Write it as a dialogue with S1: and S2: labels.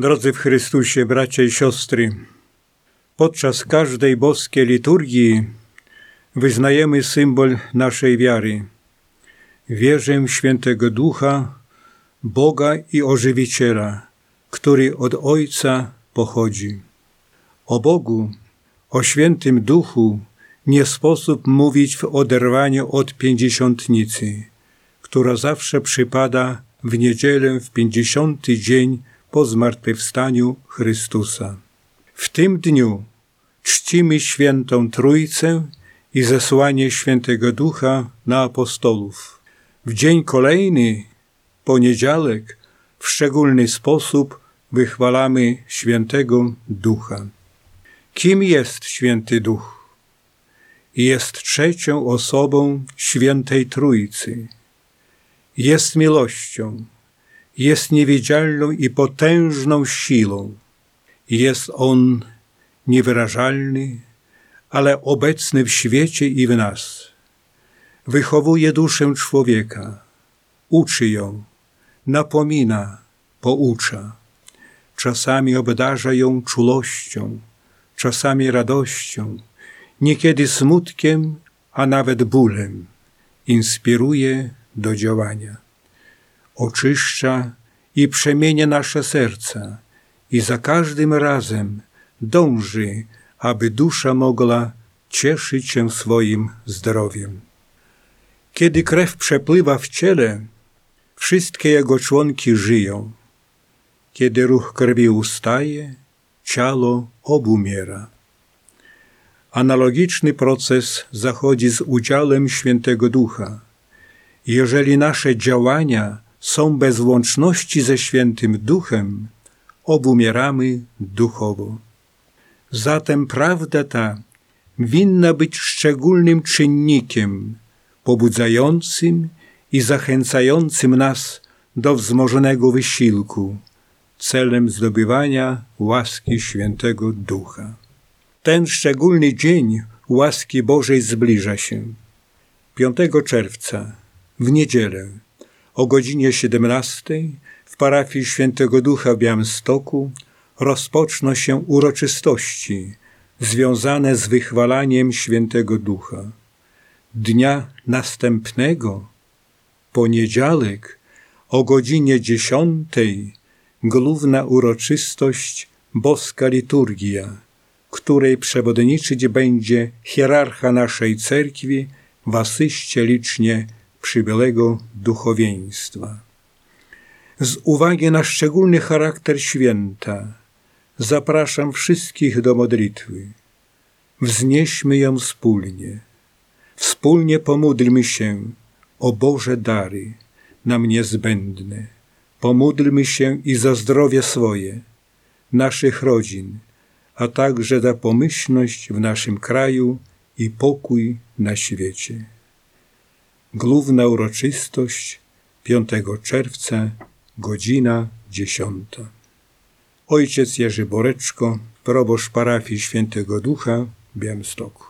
S1: Drodzy w Chrystusie, bracia i siostry, podczas każdej boskiej liturgii wyznajemy symbol naszej wiary. Wierzę w świętego Ducha, Boga i Ożywiciela, który od Ojca pochodzi. O Bogu, o świętym Duchu nie sposób mówić w oderwaniu od pięćdziesiątnicy, która zawsze przypada w niedzielę w pięćdziesiąty dzień po zmartwychwstaniu Chrystusa. W tym dniu czcimy świętą Trójcę i zesłanie świętego Ducha na apostolów. W dzień kolejny, poniedziałek, w szczególny sposób wychwalamy świętego Ducha. Kim jest święty Duch? Jest trzecią osobą świętej Trójcy. Jest miłością jest niewidzialną i potężną siłą. Jest On niewyrażalny, ale obecny w świecie i w nas. Wychowuje duszę człowieka, uczy ją, napomina, poucza. Czasami obdarza ją czułością, czasami radością, niekiedy smutkiem, a nawet bólem. Inspiruje do działania oczyszcza i przemienia nasze serca i za każdym razem dąży, aby dusza mogła cieszyć się swoim zdrowiem. Kiedy krew przepływa w ciele, wszystkie jego członki żyją. Kiedy ruch krwi ustaje, ciało obumiera. Analogiczny proces zachodzi z udziałem Świętego Ducha. Jeżeli nasze działania są bez łączności ze Świętym Duchem, obumieramy duchowo. Zatem prawda ta winna być szczególnym czynnikiem pobudzającym i zachęcającym nas do wzmożonego wysiłku celem zdobywania łaski Świętego Ducha. Ten szczególny dzień łaski Bożej zbliża się. 5 czerwca, w niedzielę, o godzinie 17 w parafii Świętego Ducha w Białymstoku rozpoczną się uroczystości związane z wychwalaniem Świętego Ducha. Dnia następnego, poniedziałek, o godzinie 10 główna uroczystość boska liturgia, której przewodniczyć będzie hierarcha naszej cerkwi w asyście licznie przybyłego duchowieństwa. Z uwagi na szczególny charakter święta zapraszam wszystkich do modlitwy. Wznieśmy ją wspólnie. Wspólnie pomódlmy się o Boże dary nam niezbędne. Pomódlmy się i za zdrowie swoje, naszych rodzin, a także za pomyślność w naszym kraju i pokój na świecie. Główna uroczystość 5 czerwca, godzina 10. Ojciec Jerzy Boreczko, proboszcz parafii Świętego Ducha w Białymstoku.